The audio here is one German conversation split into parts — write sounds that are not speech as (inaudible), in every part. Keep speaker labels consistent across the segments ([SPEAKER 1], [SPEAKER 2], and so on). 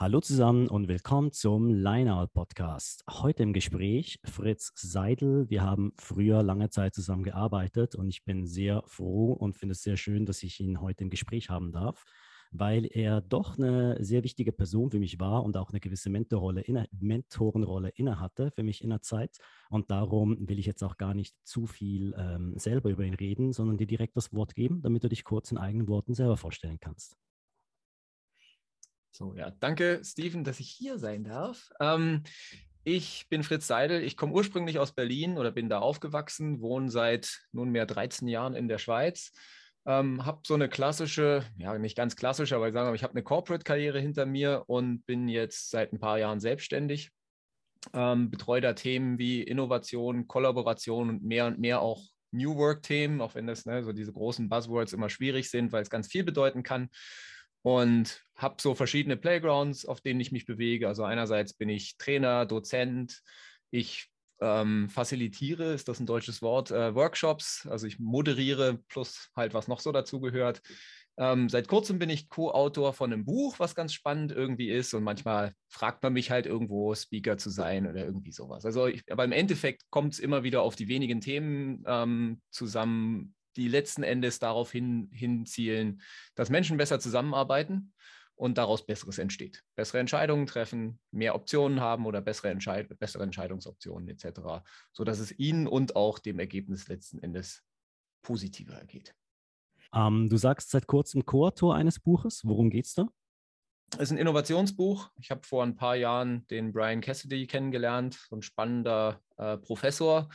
[SPEAKER 1] Hallo zusammen und willkommen zum Lineout Podcast. Heute im Gespräch Fritz Seidel. Wir haben früher lange Zeit zusammen gearbeitet und ich bin sehr froh und finde es sehr schön, dass ich ihn heute im Gespräch haben darf, weil er doch eine sehr wichtige Person für mich war und auch eine gewisse Mentorrolle inne, Mentorenrolle innehatte für mich in der Zeit. Und darum will ich jetzt auch gar nicht zu viel ähm, selber über ihn reden, sondern dir direkt das Wort geben, damit du dich kurz in eigenen Worten selber vorstellen kannst.
[SPEAKER 2] So, ja, danke, Steven, dass ich hier sein darf. Ähm, ich bin Fritz Seidel. Ich komme ursprünglich aus Berlin oder bin da aufgewachsen, wohne seit nunmehr 13 Jahren in der Schweiz. Ähm, habe so eine klassische, ja, nicht ganz klassische, aber ich sage mal, ich habe eine Corporate-Karriere hinter mir und bin jetzt seit ein paar Jahren selbstständig. Ähm, betreue da Themen wie Innovation, Kollaboration und mehr und mehr auch New Work-Themen, auch wenn das ne, so diese großen Buzzwords immer schwierig sind, weil es ganz viel bedeuten kann und habe so verschiedene Playgrounds, auf denen ich mich bewege. Also einerseits bin ich Trainer, Dozent, ich ähm, facilitiere, ist das ein deutsches Wort, äh, Workshops, also ich moderiere plus halt was noch so dazu gehört. Ähm, seit kurzem bin ich Co-Autor von einem Buch, was ganz spannend irgendwie ist. Und manchmal fragt man mich halt irgendwo, Speaker zu sein oder irgendwie sowas. Also, ich, aber im Endeffekt kommt es immer wieder auf die wenigen Themen ähm, zusammen, die letzten Endes darauf hin, hinzielen, dass Menschen besser zusammenarbeiten und daraus Besseres entsteht. Bessere Entscheidungen treffen, mehr Optionen haben oder bessere, Entscheid bessere Entscheidungsoptionen etc., sodass es ihnen und auch dem Ergebnis letzten Endes positiver ergeht.
[SPEAKER 1] Ähm, du sagst seit kurzem Co-Autor eines Buches. Worum geht es da?
[SPEAKER 2] Es ist ein Innovationsbuch. Ich habe vor ein paar Jahren den Brian Cassidy kennengelernt, so ein spannender äh, Professor,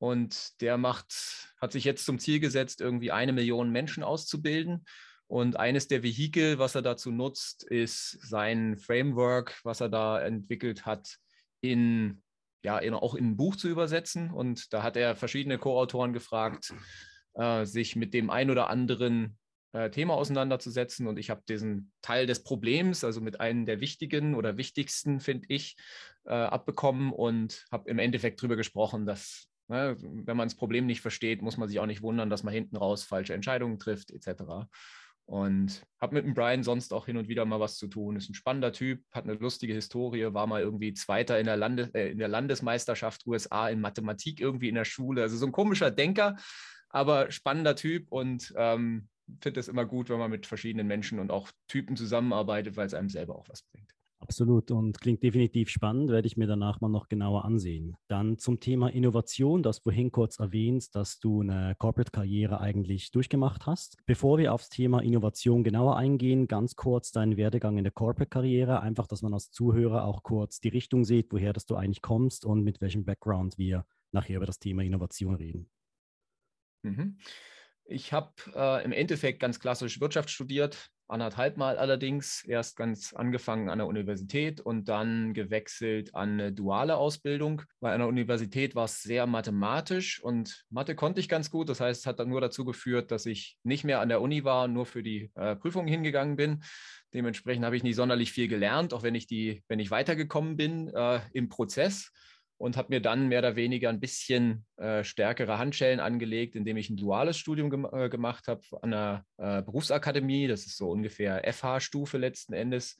[SPEAKER 2] und der macht, hat sich jetzt zum Ziel gesetzt, irgendwie eine Million Menschen auszubilden. Und eines der Vehikel, was er dazu nutzt, ist sein Framework, was er da entwickelt hat, in, ja, in, auch in ein Buch zu übersetzen. Und da hat er verschiedene Co-Autoren gefragt, äh, sich mit dem ein oder anderen äh, Thema auseinanderzusetzen. Und ich habe diesen Teil des Problems, also mit einem der wichtigen oder wichtigsten, finde ich, äh, abbekommen und habe im Endeffekt darüber gesprochen, dass Ne? Wenn man das Problem nicht versteht, muss man sich auch nicht wundern, dass man hinten raus falsche Entscheidungen trifft, etc. Und habe mit dem Brian sonst auch hin und wieder mal was zu tun. Ist ein spannender Typ, hat eine lustige Historie, war mal irgendwie Zweiter in der, Lande, äh, in der Landesmeisterschaft USA in Mathematik irgendwie in der Schule. Also so ein komischer Denker, aber spannender Typ und ähm, finde es immer gut, wenn man mit verschiedenen Menschen und auch Typen zusammenarbeitet, weil es einem selber auch was bringt.
[SPEAKER 1] Absolut und klingt definitiv spannend, werde ich mir danach mal noch genauer ansehen. Dann zum Thema Innovation, das vorhin kurz erwähnt, dass du eine Corporate-Karriere eigentlich durchgemacht hast. Bevor wir aufs Thema Innovation genauer eingehen, ganz kurz deinen Werdegang in der Corporate-Karriere, einfach, dass man als Zuhörer auch kurz die Richtung sieht, woher das du eigentlich kommst und mit welchem Background wir nachher über das Thema Innovation reden.
[SPEAKER 2] Mhm. Ich habe äh, im Endeffekt ganz klassisch Wirtschaft studiert, anderthalb Mal allerdings. Erst ganz angefangen an der Universität und dann gewechselt an eine duale Ausbildung. Bei einer Universität war es sehr mathematisch und Mathe konnte ich ganz gut. Das heißt, hat dann nur dazu geführt, dass ich nicht mehr an der Uni war, nur für die äh, Prüfung hingegangen bin. Dementsprechend habe ich nicht sonderlich viel gelernt, auch wenn ich die, wenn ich weitergekommen bin äh, im Prozess und habe mir dann mehr oder weniger ein bisschen äh, stärkere Handschellen angelegt, indem ich ein duales Studium gem äh, gemacht habe an einer äh, Berufsakademie. Das ist so ungefähr FH-Stufe letzten Endes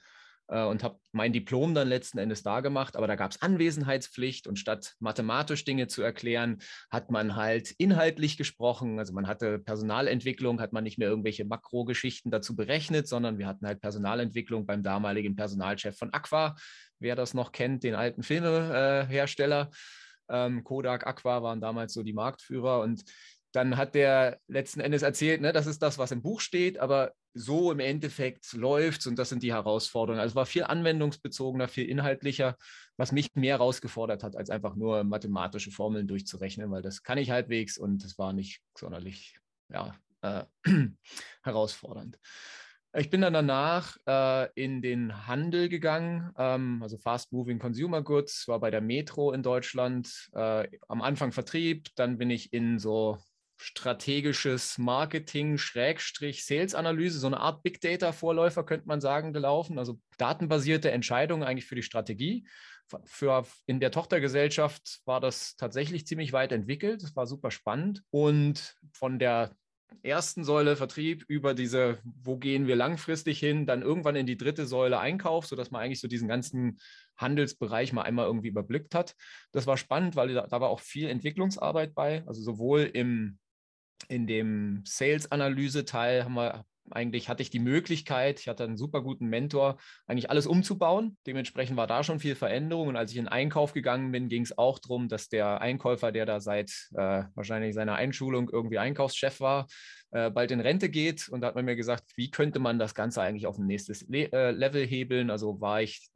[SPEAKER 2] und habe mein Diplom dann letzten Endes da gemacht. Aber da gab es Anwesenheitspflicht und statt mathematisch Dinge zu erklären, hat man halt inhaltlich gesprochen. Also man hatte Personalentwicklung, hat man nicht mehr irgendwelche Makrogeschichten dazu berechnet, sondern wir hatten halt Personalentwicklung beim damaligen Personalchef von Aqua wer das noch kennt, den alten Filmehersteller. Ähm, Kodak, Aqua waren damals so die Marktführer und dann hat der letzten Endes erzählt, ne, das ist das, was im Buch steht, aber so im Endeffekt läuft und das sind die Herausforderungen. Also es war viel anwendungsbezogener, viel inhaltlicher, was mich mehr herausgefordert hat, als einfach nur mathematische Formeln durchzurechnen, weil das kann ich halbwegs und es war nicht sonderlich ja, äh, (clears throat) herausfordernd. Ich bin dann danach äh, in den Handel gegangen, ähm, also Fast Moving Consumer Goods, war bei der Metro in Deutschland, äh, am Anfang Vertrieb, dann bin ich in so strategisches Marketing, Schrägstrich, Sales-Analyse, so eine Art Big Data-Vorläufer könnte man sagen, gelaufen, also datenbasierte Entscheidungen eigentlich für die Strategie. Für, in der Tochtergesellschaft war das tatsächlich ziemlich weit entwickelt. Das war super spannend. Und von der ersten Säule Vertrieb über diese, wo gehen wir langfristig hin, dann irgendwann in die dritte Säule Einkauf, sodass man eigentlich so diesen ganzen Handelsbereich mal einmal irgendwie überblickt hat. Das war spannend, weil da, da war auch viel Entwicklungsarbeit bei, also sowohl im in dem Sales-Analyse-Teil haben wir eigentlich hatte ich die Möglichkeit, ich hatte einen super guten Mentor, eigentlich alles umzubauen. Dementsprechend war da schon viel Veränderung. Und als ich in Einkauf gegangen bin, ging es auch darum, dass der Einkäufer, der da seit äh, wahrscheinlich seiner Einschulung irgendwie Einkaufschef war, äh, bald in Rente geht. Und da hat man mir gesagt, wie könnte man das Ganze eigentlich auf ein nächstes Le äh, Level hebeln? Also war ich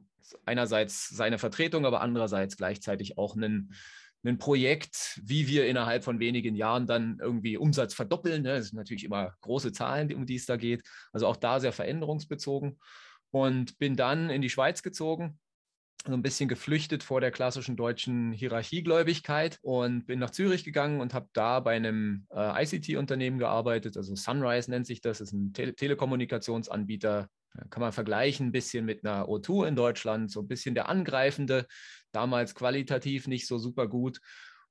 [SPEAKER 2] einerseits seine Vertretung, aber andererseits gleichzeitig auch ein ein Projekt, wie wir innerhalb von wenigen Jahren dann irgendwie Umsatz verdoppeln. Ne? Das sind natürlich immer große Zahlen, um die es da geht. Also auch da sehr veränderungsbezogen. Und bin dann in die Schweiz gezogen, so ein bisschen geflüchtet vor der klassischen deutschen Hierarchiegläubigkeit und bin nach Zürich gegangen und habe da bei einem äh, ICT-Unternehmen gearbeitet. Also Sunrise nennt sich das, ist ein Tele Telekommunikationsanbieter. Kann man vergleichen ein bisschen mit einer O2 in Deutschland, so ein bisschen der angreifende, damals qualitativ nicht so super gut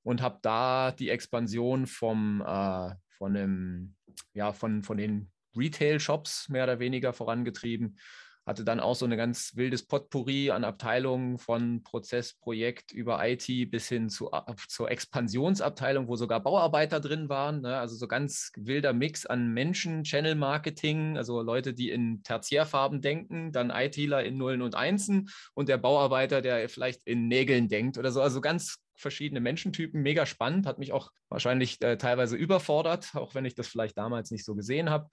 [SPEAKER 2] und habe da die Expansion vom, äh, von, dem, ja, von, von den Retail-Shops mehr oder weniger vorangetrieben hatte dann auch so ein ganz wildes Potpourri an Abteilungen von Prozess, Projekt über IT bis hin zu, zur Expansionsabteilung, wo sogar Bauarbeiter drin waren. Ne? Also so ganz wilder Mix an Menschen, Channel Marketing, also Leute, die in Tertiärfarben denken, dann ITler in Nullen und Einsen und der Bauarbeiter, der vielleicht in Nägeln denkt oder so. Also ganz verschiedene Menschentypen, mega spannend, hat mich auch wahrscheinlich äh, teilweise überfordert, auch wenn ich das vielleicht damals nicht so gesehen habe.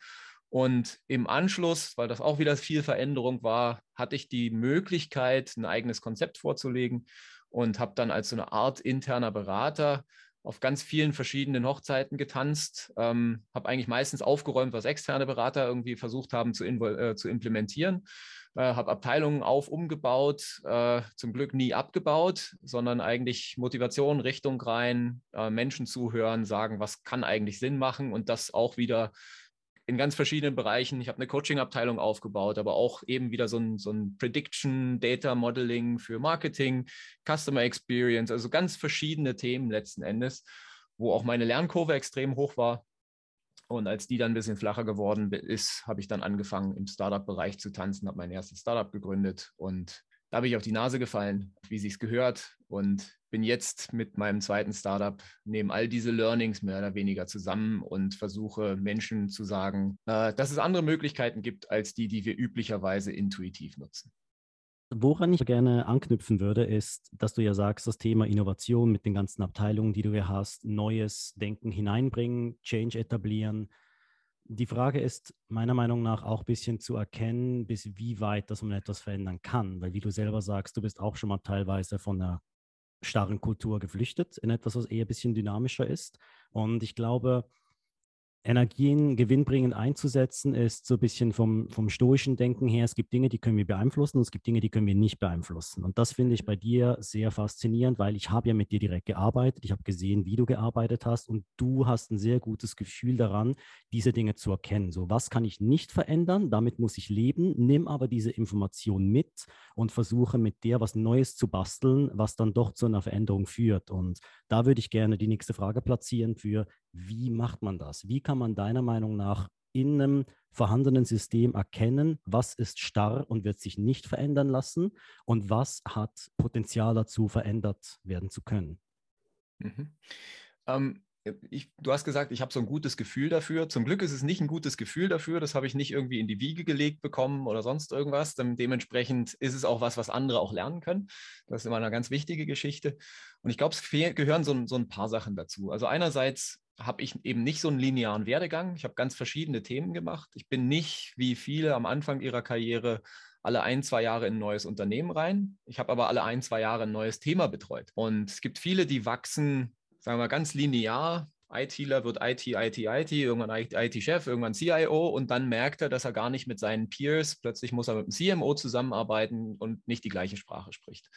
[SPEAKER 2] Und im Anschluss, weil das auch wieder viel Veränderung war, hatte ich die Möglichkeit, ein eigenes Konzept vorzulegen und habe dann als so eine Art interner Berater auf ganz vielen verschiedenen Hochzeiten getanzt, ähm, habe eigentlich meistens aufgeräumt, was externe Berater irgendwie versucht haben zu, äh, zu implementieren, äh, habe Abteilungen auf, umgebaut, äh, zum Glück nie abgebaut, sondern eigentlich Motivation, Richtung rein, äh, Menschen zuhören, sagen, was kann eigentlich Sinn machen und das auch wieder in ganz verschiedenen Bereichen. Ich habe eine Coaching-Abteilung aufgebaut, aber auch eben wieder so ein, so ein Prediction, Data Modeling für Marketing, Customer Experience, also ganz verschiedene Themen letzten Endes, wo auch meine Lernkurve extrem hoch war. Und als die dann ein bisschen flacher geworden ist, habe ich dann angefangen, im Startup-Bereich zu tanzen, habe mein erstes Startup gegründet und da habe ich auf die Nase gefallen, wie sich's gehört und bin jetzt mit meinem zweiten Startup, nehme all diese Learnings mehr oder weniger zusammen und versuche Menschen zu sagen, äh, dass es andere Möglichkeiten gibt als die, die wir üblicherweise intuitiv nutzen.
[SPEAKER 1] Woran ich gerne anknüpfen würde, ist, dass du ja sagst, das Thema Innovation mit den ganzen Abteilungen, die du hier hast, neues Denken hineinbringen, Change etablieren, die Frage ist meiner Meinung nach auch ein bisschen zu erkennen, bis wie weit dass man etwas verändern kann. Weil wie du selber sagst, du bist auch schon mal teilweise von einer starren Kultur geflüchtet in etwas, was eher ein bisschen dynamischer ist. Und ich glaube, Energien gewinnbringend einzusetzen, ist so ein bisschen vom, vom stoischen Denken her, es gibt Dinge, die können wir beeinflussen und es gibt Dinge, die können wir nicht beeinflussen. Und das finde ich bei dir sehr faszinierend, weil ich habe ja mit dir direkt gearbeitet, ich habe gesehen, wie du gearbeitet hast und du hast ein sehr gutes Gefühl daran, diese Dinge zu erkennen. So, was kann ich nicht verändern, damit muss ich leben, nimm aber diese Information mit und versuche mit der was Neues zu basteln, was dann doch zu einer Veränderung führt. Und da würde ich gerne die nächste Frage platzieren für, wie macht man das? Wie kann man deiner Meinung nach in einem vorhandenen System erkennen, was ist starr und wird sich nicht verändern lassen und was hat Potenzial dazu, verändert werden zu können?
[SPEAKER 2] Mhm. Ähm, ich, du hast gesagt, ich habe so ein gutes Gefühl dafür. Zum Glück ist es nicht ein gutes Gefühl dafür. Das habe ich nicht irgendwie in die Wiege gelegt bekommen oder sonst irgendwas. Dementsprechend ist es auch was, was andere auch lernen können. Das ist immer eine ganz wichtige Geschichte. Und ich glaube, es gehören so, so ein paar Sachen dazu. Also einerseits habe ich eben nicht so einen linearen Werdegang. Ich habe ganz verschiedene Themen gemacht. Ich bin nicht wie viele am Anfang ihrer Karriere alle ein, zwei Jahre in ein neues Unternehmen rein. Ich habe aber alle ein, zwei Jahre ein neues Thema betreut. Und es gibt viele, die wachsen, sagen wir mal, ganz linear. ITler wird IT, IT, IT, irgendwann IT-Chef, irgendwann CIO und dann merkt er, dass er gar nicht mit seinen Peers, plötzlich muss er mit dem CMO zusammenarbeiten und nicht die gleiche Sprache spricht.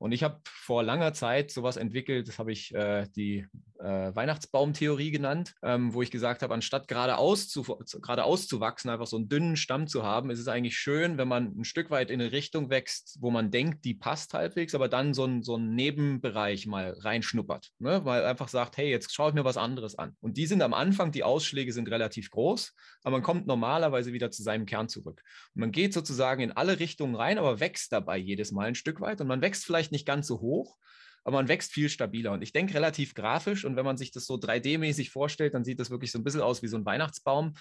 [SPEAKER 2] Und ich habe vor langer Zeit sowas entwickelt, das habe ich äh, die äh, Weihnachtsbaumtheorie genannt, ähm, wo ich gesagt habe, anstatt geradeaus zu, geradeaus zu wachsen, einfach so einen dünnen Stamm zu haben, ist es eigentlich schön, wenn man ein Stück weit in eine Richtung wächst, wo man denkt, die passt halbwegs, aber dann so einen so Nebenbereich mal reinschnuppert. Ne? Weil einfach sagt, hey, jetzt schaue ich mir was anderes an. Und die sind am Anfang, die Ausschläge sind relativ groß, aber man kommt normalerweise wieder zu seinem Kern zurück. Und man geht sozusagen in alle Richtungen rein, aber wächst dabei jedes Mal ein Stück weit. Und man wächst vielleicht nicht ganz so hoch, aber man wächst viel stabiler. Und ich denke relativ grafisch. Und wenn man sich das so 3D-mäßig vorstellt, dann sieht das wirklich so ein bisschen aus wie so ein Weihnachtsbaum.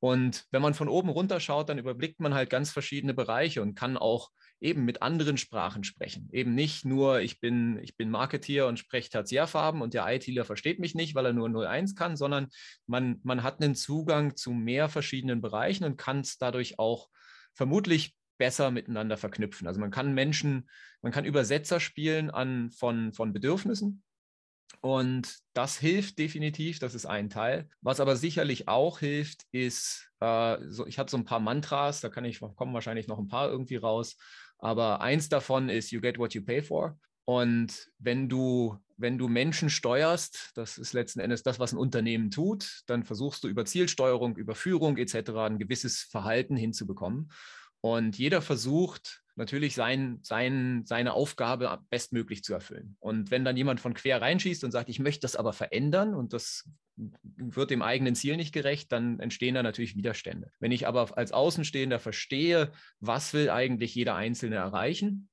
[SPEAKER 2] Und wenn man von oben runter schaut, dann überblickt man halt ganz verschiedene Bereiche und kann auch eben mit anderen Sprachen sprechen. Eben nicht nur, ich bin, ich bin Marketeer und spreche Tertiärfarben und der ITler versteht mich nicht, weil er nur 01 kann, sondern man, man hat einen Zugang zu mehr verschiedenen Bereichen und kann es dadurch auch vermutlich besser miteinander verknüpfen. Also man kann Menschen, man kann Übersetzer spielen an, von, von Bedürfnissen. Und das hilft definitiv, das ist ein Teil. Was aber sicherlich auch hilft, ist, äh, so, ich habe so ein paar Mantras, da kann ich, kommen wahrscheinlich noch ein paar irgendwie raus. Aber eins davon ist, you get what you pay for. Und wenn du, wenn du Menschen steuerst, das ist letzten Endes das, was ein Unternehmen tut, dann versuchst du über Zielsteuerung, über Führung etc. ein gewisses Verhalten hinzubekommen. Und jeder versucht natürlich sein, sein, seine Aufgabe bestmöglich zu erfüllen. Und wenn dann jemand von quer reinschießt und sagt, ich möchte das aber verändern und das wird dem eigenen Ziel nicht gerecht, dann entstehen da natürlich Widerstände. Wenn ich aber als Außenstehender verstehe, was will eigentlich jeder Einzelne erreichen,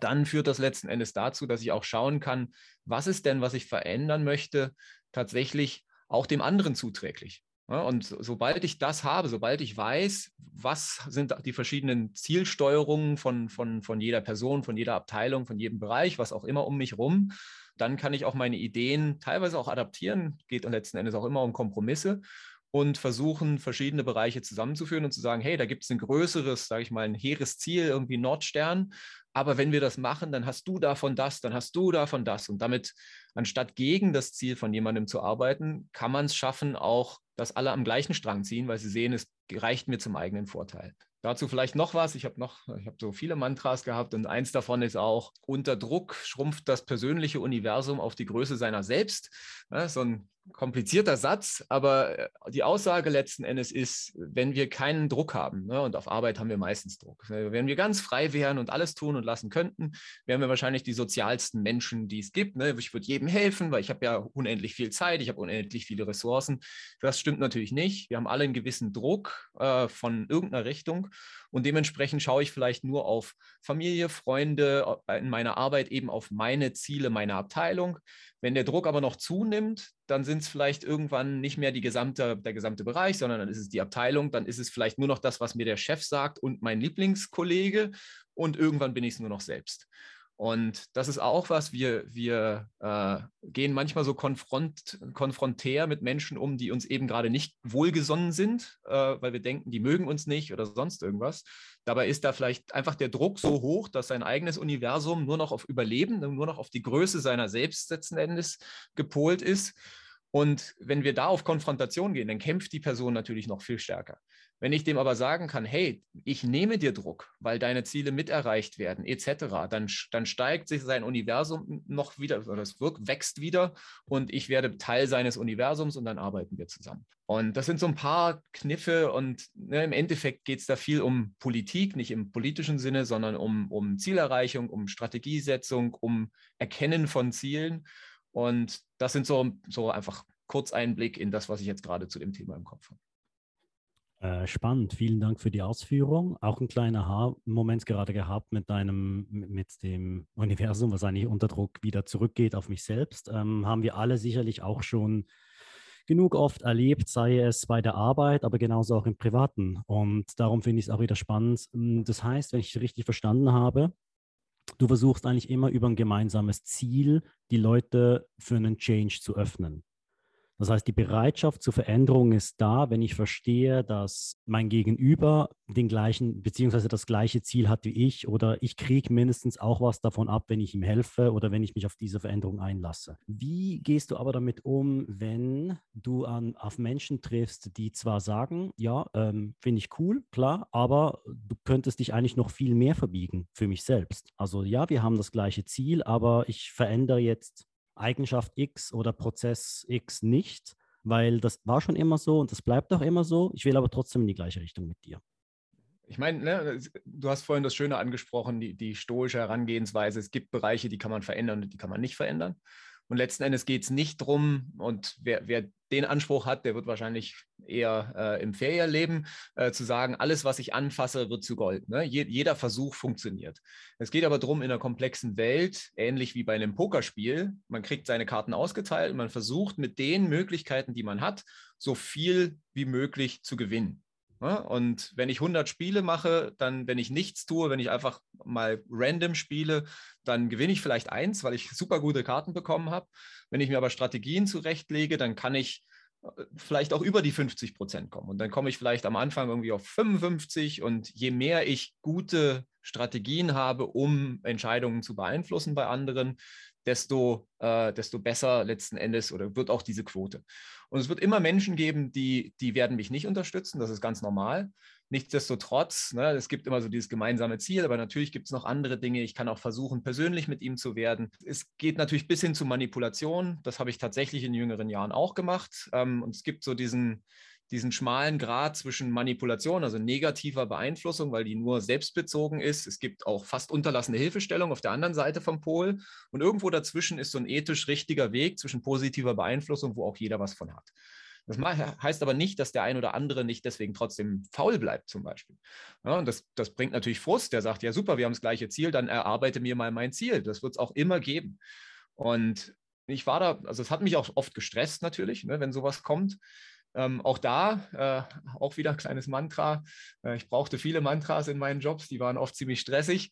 [SPEAKER 2] dann führt das letzten Endes dazu, dass ich auch schauen kann, was ist denn, was ich verändern möchte, tatsächlich auch dem anderen zuträglich. Ja, und sobald ich das habe, sobald ich weiß, was sind die verschiedenen Zielsteuerungen von, von, von jeder Person, von jeder Abteilung, von jedem Bereich, was auch immer um mich rum, dann kann ich auch meine Ideen teilweise auch adaptieren. Geht letzten Endes auch immer um Kompromisse und versuchen, verschiedene Bereiche zusammenzuführen und zu sagen, hey, da gibt es ein größeres, sage ich mal, ein hehres Ziel, irgendwie Nordstern. Aber wenn wir das machen, dann hast du davon das, dann hast du davon das. Und damit, anstatt gegen das Ziel von jemandem zu arbeiten, kann man es schaffen, auch dass alle am gleichen Strang ziehen, weil sie sehen, es reicht mir zum eigenen Vorteil. Dazu vielleicht noch was. Ich habe noch, ich habe so viele Mantras gehabt und eins davon ist auch, unter Druck schrumpft das persönliche Universum auf die Größe seiner selbst. Ja, so ein komplizierter Satz, aber äh, die Aussage letzten Endes ist, wenn wir keinen Druck haben, ne, und auf Arbeit haben wir meistens Druck, äh, wenn wir ganz frei wären und alles tun und lassen könnten, wären wir wahrscheinlich die sozialsten Menschen, die es gibt. Ne? Ich würde jedem helfen, weil ich habe ja unendlich viel Zeit, ich habe unendlich viele Ressourcen. Das stimmt natürlich nicht. Wir haben alle einen gewissen Druck äh, von irgendeiner Richtung und dementsprechend schaue ich vielleicht nur auf Familie, Freunde, äh, in meiner Arbeit eben auf meine Ziele, meine Abteilung. Wenn der Druck aber noch zunimmt, dann sind es vielleicht irgendwann nicht mehr die gesamte, der gesamte Bereich, sondern dann ist es die Abteilung, dann ist es vielleicht nur noch das, was mir der Chef sagt und mein Lieblingskollege und irgendwann bin ich es nur noch selbst. Und das ist auch was, wir, wir äh, gehen manchmal so konfront, konfrontär mit Menschen um, die uns eben gerade nicht wohlgesonnen sind, äh, weil wir denken, die mögen uns nicht oder sonst irgendwas. Dabei ist da vielleicht einfach der Druck so hoch, dass sein eigenes Universum nur noch auf Überleben, nur noch auf die Größe seiner selbst letzten Endes gepolt ist. Und wenn wir da auf Konfrontation gehen, dann kämpft die Person natürlich noch viel stärker. Wenn ich dem aber sagen kann, hey, ich nehme dir Druck, weil deine Ziele mit erreicht werden, etc., dann, dann steigt sich sein Universum noch wieder, oder es wächst wieder und ich werde Teil seines Universums und dann arbeiten wir zusammen. Und das sind so ein paar Kniffe und ne, im Endeffekt geht es da viel um Politik, nicht im politischen Sinne, sondern um, um Zielerreichung, um Strategiesetzung, um Erkennen von Zielen. Und das sind so, so einfach Kurzeinblick in das, was ich jetzt gerade zu dem Thema im Kopf habe.
[SPEAKER 1] Äh, spannend, vielen Dank für die Ausführung. Auch ein kleiner Haar-Moment gerade gehabt mit deinem, mit dem Universum, was eigentlich unter Druck wieder zurückgeht auf mich selbst. Ähm, haben wir alle sicherlich auch schon genug oft erlebt, sei es bei der Arbeit, aber genauso auch im Privaten. Und darum finde ich es auch wieder spannend. Hm, das heißt, wenn ich richtig verstanden habe, du versuchst eigentlich immer über ein gemeinsames Ziel die Leute für einen Change zu öffnen. Das heißt, die Bereitschaft zur Veränderung ist da, wenn ich verstehe, dass mein Gegenüber den gleichen beziehungsweise das gleiche Ziel hat wie ich oder ich kriege mindestens auch was davon ab, wenn ich ihm helfe oder wenn ich mich auf diese Veränderung einlasse. Wie gehst du aber damit um, wenn du an, auf Menschen triffst, die zwar sagen, ja, ähm, finde ich cool, klar, aber du könntest dich eigentlich noch viel mehr verbiegen für mich selbst. Also ja, wir haben das gleiche Ziel, aber ich verändere jetzt Eigenschaft X oder Prozess X nicht, weil das war schon immer so und das bleibt auch immer so. Ich will aber trotzdem in die gleiche Richtung mit dir.
[SPEAKER 2] Ich meine, ne, du hast vorhin das Schöne angesprochen, die, die stoische Herangehensweise. Es gibt Bereiche, die kann man verändern und die kann man nicht verändern. Und letzten Endes geht es nicht darum, und wer, wer, den Anspruch hat, der wird wahrscheinlich eher äh, im Ferienleben, äh, zu sagen, alles, was ich anfasse, wird zu Gold. Ne? Je, jeder Versuch funktioniert. Es geht aber darum, in einer komplexen Welt, ähnlich wie bei einem Pokerspiel, man kriegt seine Karten ausgeteilt und man versucht mit den Möglichkeiten, die man hat, so viel wie möglich zu gewinnen. Ne? Und wenn ich 100 Spiele mache, dann, wenn ich nichts tue, wenn ich einfach mal random spiele, dann gewinne ich vielleicht eins, weil ich super gute Karten bekommen habe. Wenn ich mir aber Strategien zurechtlege, dann kann ich äh, vielleicht auch über die 50 Prozent kommen. Und dann komme ich vielleicht am Anfang irgendwie auf 55. Und je mehr ich gute Strategien habe, um Entscheidungen zu beeinflussen bei anderen, desto, äh, desto besser letzten Endes oder wird auch diese Quote. Und es wird immer Menschen geben, die, die werden mich nicht unterstützen, das ist ganz normal. Nichtsdestotrotz, ne, es gibt immer so dieses gemeinsame Ziel, aber natürlich gibt es noch andere Dinge. Ich kann auch versuchen, persönlich mit ihm zu werden. Es geht natürlich bis hin zu Manipulation. Das habe ich tatsächlich in jüngeren Jahren auch gemacht. Ähm, und es gibt so diesen, diesen schmalen Grad zwischen Manipulation, also negativer Beeinflussung, weil die nur selbstbezogen ist. Es gibt auch fast unterlassene Hilfestellung auf der anderen Seite vom Pol. Und irgendwo dazwischen ist so ein ethisch richtiger Weg zwischen positiver Beeinflussung, wo auch jeder was von hat. Das heißt aber nicht, dass der ein oder andere nicht deswegen trotzdem faul bleibt, zum Beispiel. Ja, und das, das bringt natürlich Frust. Der sagt, ja super, wir haben das gleiche Ziel, dann erarbeite mir mal mein Ziel. Das wird es auch immer geben. Und ich war da, also es hat mich auch oft gestresst natürlich, ne, wenn sowas kommt. Ähm, auch da, äh, auch wieder ein kleines Mantra. Äh, ich brauchte viele Mantras in meinen Jobs, die waren oft ziemlich stressig.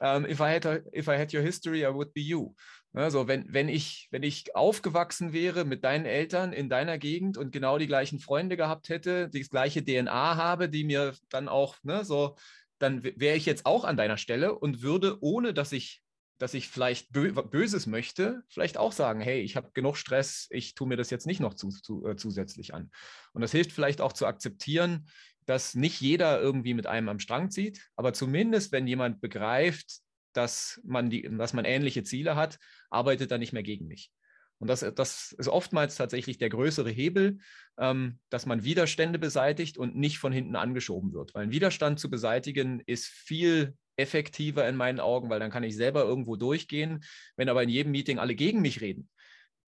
[SPEAKER 2] Ähm, if, I had a, if I had your history, I would be you. Also wenn, wenn, ich, wenn ich aufgewachsen wäre mit deinen Eltern in deiner Gegend und genau die gleichen Freunde gehabt hätte, die gleiche DNA habe, die mir dann auch ne, so, dann wäre ich jetzt auch an deiner Stelle und würde, ohne dass ich dass ich vielleicht Böses möchte, vielleicht auch sagen, hey, ich habe genug Stress, ich tue mir das jetzt nicht noch zu, zu, äh, zusätzlich an. Und das hilft vielleicht auch zu akzeptieren, dass nicht jeder irgendwie mit einem am Strang zieht, aber zumindest, wenn jemand begreift, dass man, die, dass man ähnliche Ziele hat, arbeitet er nicht mehr gegen mich. Und das, das ist oftmals tatsächlich der größere Hebel, ähm, dass man Widerstände beseitigt und nicht von hinten angeschoben wird. Weil ein Widerstand zu beseitigen ist viel effektiver in meinen Augen, weil dann kann ich selber irgendwo durchgehen. Wenn aber in jedem Meeting alle gegen mich reden,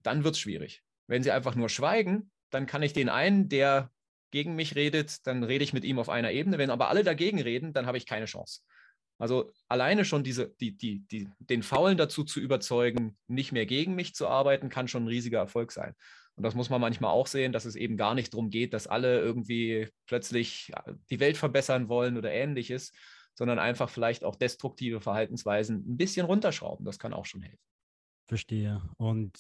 [SPEAKER 2] dann wird es schwierig. Wenn sie einfach nur schweigen, dann kann ich den einen, der gegen mich redet, dann rede ich mit ihm auf einer Ebene. Wenn aber alle dagegen reden, dann habe ich keine Chance. Also alleine schon diese, die, die, die, den Faulen dazu zu überzeugen, nicht mehr gegen mich zu arbeiten, kann schon ein riesiger Erfolg sein. Und das muss man manchmal auch sehen, dass es eben gar nicht darum geht, dass alle irgendwie plötzlich die Welt verbessern wollen oder ähnliches, sondern einfach vielleicht auch destruktive Verhaltensweisen ein bisschen runterschrauben. Das kann auch schon helfen.
[SPEAKER 1] Verstehe. Und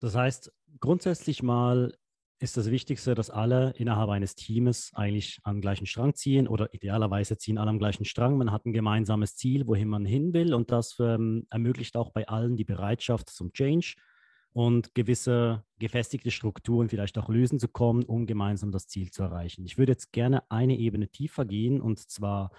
[SPEAKER 1] das heißt, grundsätzlich mal ist das Wichtigste, dass alle innerhalb eines Teams eigentlich am gleichen Strang ziehen oder idealerweise ziehen alle am gleichen Strang. Man hat ein gemeinsames Ziel, wohin man hin will und das ähm, ermöglicht auch bei allen die Bereitschaft zum Change und gewisse gefestigte Strukturen vielleicht auch lösen zu kommen, um gemeinsam das Ziel zu erreichen. Ich würde jetzt gerne eine Ebene tiefer gehen und zwar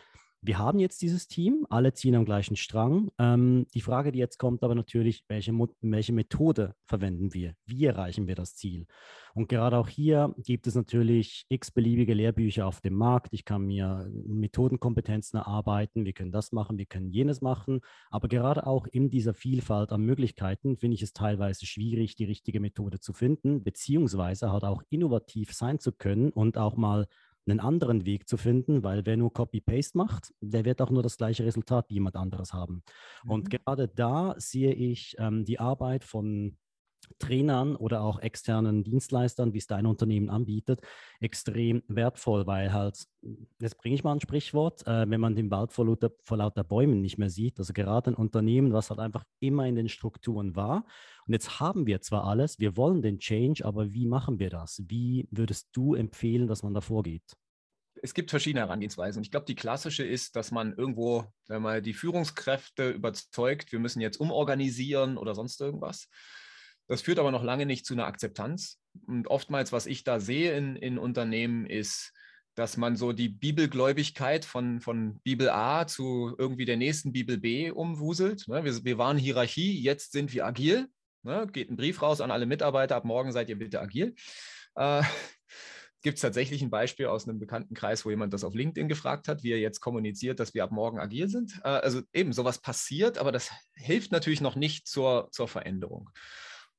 [SPEAKER 1] wir haben jetzt dieses Team, alle ziehen am gleichen Strang. Ähm, die Frage, die jetzt kommt, aber natürlich, welche, welche Methode verwenden wir? Wie erreichen wir das Ziel? Und gerade auch hier gibt es natürlich x-beliebige Lehrbücher auf dem Markt. Ich kann mir Methodenkompetenzen erarbeiten. Wir können das machen, wir können jenes machen. Aber gerade auch in dieser Vielfalt an Möglichkeiten finde ich es teilweise schwierig, die richtige Methode zu finden, beziehungsweise halt auch innovativ sein zu können und auch mal einen anderen Weg zu finden, weil wer nur Copy-Paste macht, der wird auch nur das gleiche Resultat wie jemand anderes haben. Mhm. Und gerade da sehe ich ähm, die Arbeit von Trainern oder auch externen Dienstleistern, wie es dein Unternehmen anbietet, extrem wertvoll, weil halt, jetzt bringe ich mal ein Sprichwort, äh, wenn man den Wald vor lauter, vor lauter Bäumen nicht mehr sieht, also gerade ein Unternehmen, was halt einfach immer in den Strukturen war. Und jetzt haben wir zwar alles, wir wollen den Change, aber wie machen wir das? Wie würdest du empfehlen, dass man da vorgeht?
[SPEAKER 2] es gibt verschiedene Herangehensweisen. Ich glaube, die klassische ist, dass man irgendwo, wenn man die Führungskräfte überzeugt, wir müssen jetzt umorganisieren oder sonst irgendwas. Das führt aber noch lange nicht zu einer Akzeptanz. Und oftmals, was ich da sehe in, in Unternehmen, ist, dass man so die Bibelgläubigkeit von, von Bibel A zu irgendwie der nächsten Bibel B umwuselt. Ne? Wir, wir waren Hierarchie, jetzt sind wir agil. Ne? Geht ein Brief raus an alle Mitarbeiter, ab morgen seid ihr bitte agil. Äh, (laughs) gibt es tatsächlich ein Beispiel aus einem bekannten Kreis, wo jemand das auf LinkedIn gefragt hat, wie er jetzt kommuniziert, dass wir ab morgen agil sind. Äh, also eben, sowas passiert, aber das hilft natürlich noch nicht zur, zur Veränderung.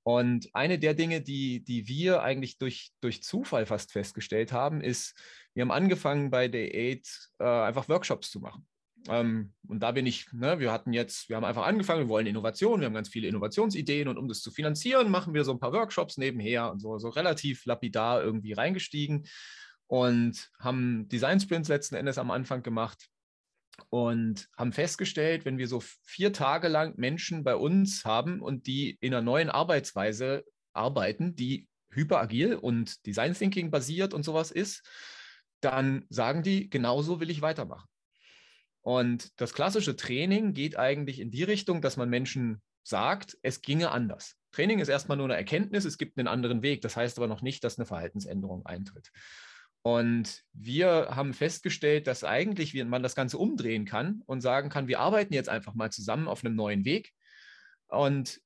[SPEAKER 2] Und eine der Dinge, die, die wir eigentlich durch, durch Zufall fast festgestellt haben, ist, wir haben angefangen bei Day 8 äh, einfach Workshops zu machen. Ähm, und da bin ich, ne, wir hatten jetzt, wir haben einfach angefangen, wir wollen Innovation, wir haben ganz viele Innovationsideen und um das zu finanzieren, machen wir so ein paar Workshops nebenher und so, so relativ lapidar irgendwie reingestiegen und haben Design Sprints letzten Endes am Anfang gemacht und haben festgestellt, wenn wir so vier Tage lang Menschen bei uns haben und die in einer neuen Arbeitsweise arbeiten, die hyperagil und Design Thinking basiert und sowas ist, dann sagen die, genauso will ich weitermachen. Und das klassische Training geht eigentlich in die Richtung, dass man Menschen sagt, es ginge anders. Training ist erstmal nur eine Erkenntnis, es gibt einen anderen Weg. Das heißt aber noch nicht, dass eine Verhaltensänderung eintritt. Und wir haben festgestellt, dass eigentlich man das Ganze umdrehen kann und sagen kann, wir arbeiten jetzt einfach mal zusammen auf einem neuen Weg. Und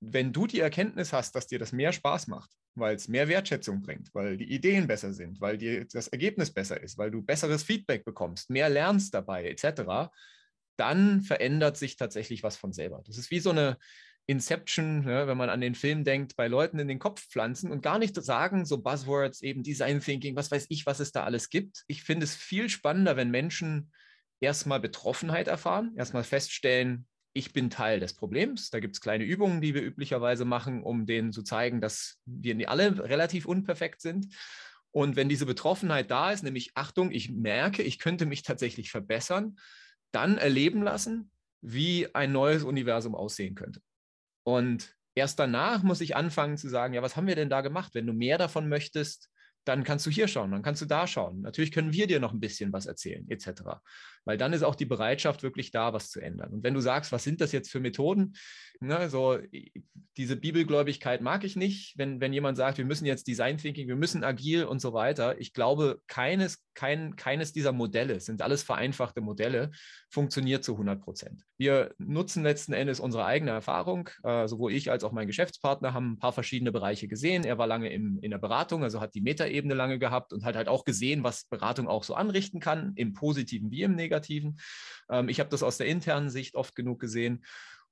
[SPEAKER 2] wenn du die Erkenntnis hast, dass dir das mehr Spaß macht, weil es mehr Wertschätzung bringt, weil die Ideen besser sind, weil dir das Ergebnis besser ist, weil du besseres Feedback bekommst, mehr lernst dabei, etc., dann verändert sich tatsächlich was von selber. Das ist wie so eine Inception, ne, wenn man an den Film denkt, bei Leuten in den Kopf pflanzen und gar nicht sagen, so Buzzwords, eben Design Thinking, was weiß ich, was es da alles gibt. Ich finde es viel spannender, wenn Menschen erstmal Betroffenheit erfahren, erstmal feststellen, ich bin Teil des Problems. Da gibt es kleine Übungen, die wir üblicherweise machen, um denen zu zeigen, dass wir alle relativ unperfekt sind. Und wenn diese Betroffenheit da ist, nämlich Achtung, ich merke, ich könnte mich tatsächlich verbessern, dann erleben lassen, wie ein neues Universum aussehen könnte. Und erst danach muss ich anfangen zu sagen, ja, was haben wir denn da gemacht? Wenn du mehr davon möchtest, dann kannst du hier schauen, dann kannst du da schauen. Natürlich können wir dir noch ein bisschen was erzählen, etc. Weil dann ist auch die Bereitschaft wirklich da, was zu ändern. Und wenn du sagst, was sind das jetzt für Methoden? Ne, so, diese Bibelgläubigkeit mag ich nicht, wenn, wenn jemand sagt, wir müssen jetzt Design Thinking, wir müssen agil und so weiter. Ich glaube, keines, kein, keines dieser Modelle, sind alles vereinfachte Modelle, funktioniert zu 100 Prozent. Wir nutzen letzten Endes unsere eigene Erfahrung. Äh, sowohl ich als auch mein Geschäftspartner haben ein paar verschiedene Bereiche gesehen. Er war lange im, in der Beratung, also hat die Metaebene lange gehabt und hat halt auch gesehen, was Beratung auch so anrichten kann, im Positiven wie im Negativen. Ähm, ich habe das aus der internen Sicht oft genug gesehen.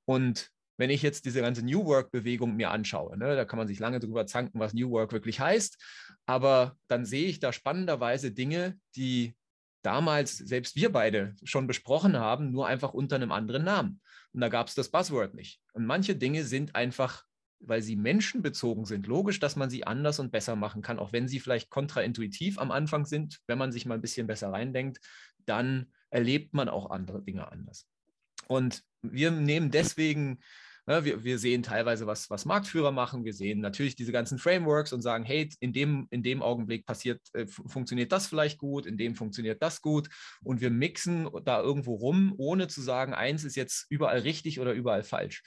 [SPEAKER 2] Und wenn ich jetzt diese ganze New Work-Bewegung mir anschaue, ne, da kann man sich lange drüber zanken, was New Work wirklich heißt, aber dann sehe ich da spannenderweise Dinge, die damals selbst wir beide schon besprochen haben, nur einfach unter einem anderen Namen. Und da gab es das Buzzword nicht. Und manche Dinge sind einfach, weil sie menschenbezogen sind, logisch, dass man sie anders und besser machen kann, auch wenn sie vielleicht kontraintuitiv am Anfang sind. Wenn man sich mal ein bisschen besser reindenkt, dann erlebt man auch andere Dinge anders. Und wir nehmen deswegen Ne, wir, wir sehen teilweise, was, was Marktführer machen. Wir sehen natürlich diese ganzen Frameworks und sagen, hey, in dem, in dem Augenblick passiert, äh, funktioniert das vielleicht gut, in dem funktioniert das gut. Und wir mixen da irgendwo rum, ohne zu sagen, eins ist jetzt überall richtig oder überall falsch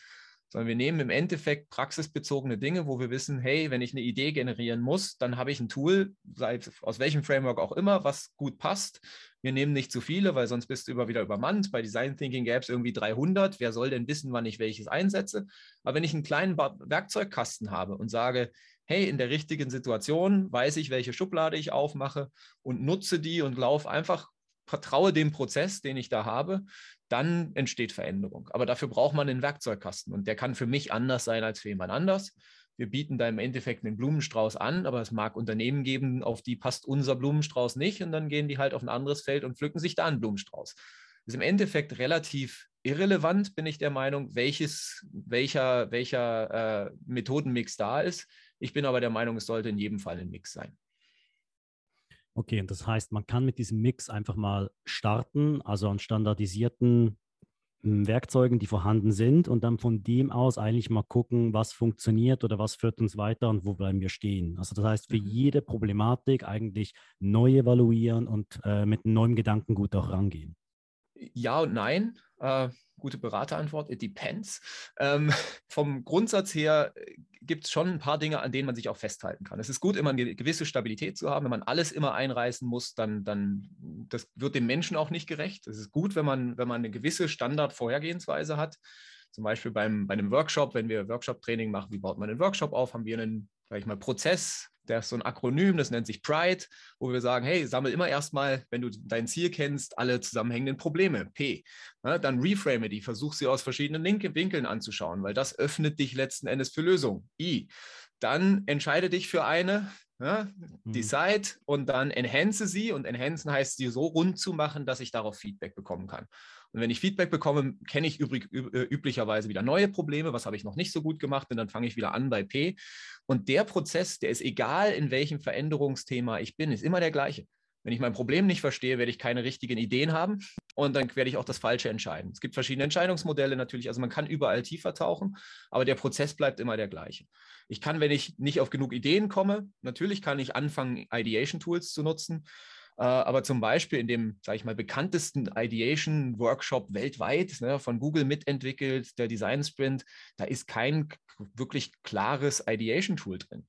[SPEAKER 2] sondern wir nehmen im Endeffekt praxisbezogene Dinge, wo wir wissen, hey, wenn ich eine Idee generieren muss, dann habe ich ein Tool, sei aus welchem Framework auch immer, was gut passt. Wir nehmen nicht zu viele, weil sonst bist du immer wieder übermannt. Bei Design Thinking gäbe es irgendwie 300. Wer soll denn wissen, wann ich welches einsetze? Aber wenn ich einen kleinen Werkzeugkasten habe und sage, hey, in der richtigen Situation weiß ich, welche Schublade ich aufmache und nutze die und laufe einfach vertraue dem Prozess, den ich da habe, dann entsteht Veränderung. Aber dafür braucht man einen Werkzeugkasten und der kann für mich anders sein als für jemand anders. Wir bieten da im Endeffekt einen Blumenstrauß an, aber es mag Unternehmen geben, auf die passt unser Blumenstrauß nicht und dann gehen die halt auf ein anderes Feld und pflücken sich da einen Blumenstrauß. Das ist im Endeffekt relativ irrelevant, bin ich der Meinung, welches, welcher, welcher äh, Methodenmix da ist. Ich bin aber der Meinung, es sollte in jedem Fall ein Mix sein.
[SPEAKER 1] Okay, und das heißt, man kann mit diesem Mix einfach mal starten, also an standardisierten hm, Werkzeugen, die vorhanden sind, und dann von dem aus eigentlich mal gucken, was funktioniert oder was führt uns weiter und wo bleiben wir stehen. Also das heißt, für mhm. jede Problematik eigentlich neu evaluieren und äh, mit neuen Gedankengut auch rangehen.
[SPEAKER 2] Ja und nein. Äh, gute Beraterantwort, it depends. Ähm, (laughs) vom Grundsatz her äh, gibt es schon ein paar Dinge, an denen man sich auch festhalten kann. Es ist gut, immer eine gewisse Stabilität zu haben. Wenn man alles immer einreißen muss, dann, dann das wird dem Menschen auch nicht gerecht. Es ist gut, wenn man, wenn man eine gewisse Standardvorhergehensweise hat. Zum Beispiel beim, bei einem Workshop, wenn wir Workshop-Training machen, wie baut man einen Workshop auf, haben wir einen, sag ich mal, Prozess, der ist so ein Akronym, das nennt sich Pride, wo wir sagen, hey, sammel immer erstmal, wenn du dein Ziel kennst, alle zusammenhängenden Probleme, P. Ja, dann reframe die, versuch sie aus verschiedenen Winkeln anzuschauen, weil das öffnet dich letzten Endes für Lösungen. I. Dann entscheide dich für eine, ja, mhm. Decide und dann enhance sie und enhancen heißt, sie so rund zu machen, dass ich darauf Feedback bekommen kann. Und wenn ich Feedback bekomme, kenne ich übrig, äh, üblicherweise wieder neue Probleme, was habe ich noch nicht so gut gemacht und dann fange ich wieder an bei P. Und der Prozess, der ist egal, in welchem Veränderungsthema ich bin, ist immer der gleiche. Wenn ich mein Problem nicht verstehe, werde ich keine richtigen Ideen haben und dann werde ich auch das Falsche entscheiden. Es gibt verschiedene Entscheidungsmodelle natürlich, also man kann überall tiefer tauchen, aber der Prozess bleibt immer der gleiche. Ich kann, wenn ich nicht auf genug Ideen komme, natürlich kann ich anfangen, Ideation-Tools zu nutzen. Äh, aber zum Beispiel in dem, sage ich mal, bekanntesten Ideation-Workshop weltweit ne, von Google mitentwickelt, der Design Sprint, da ist kein wirklich klares Ideation-Tool drin.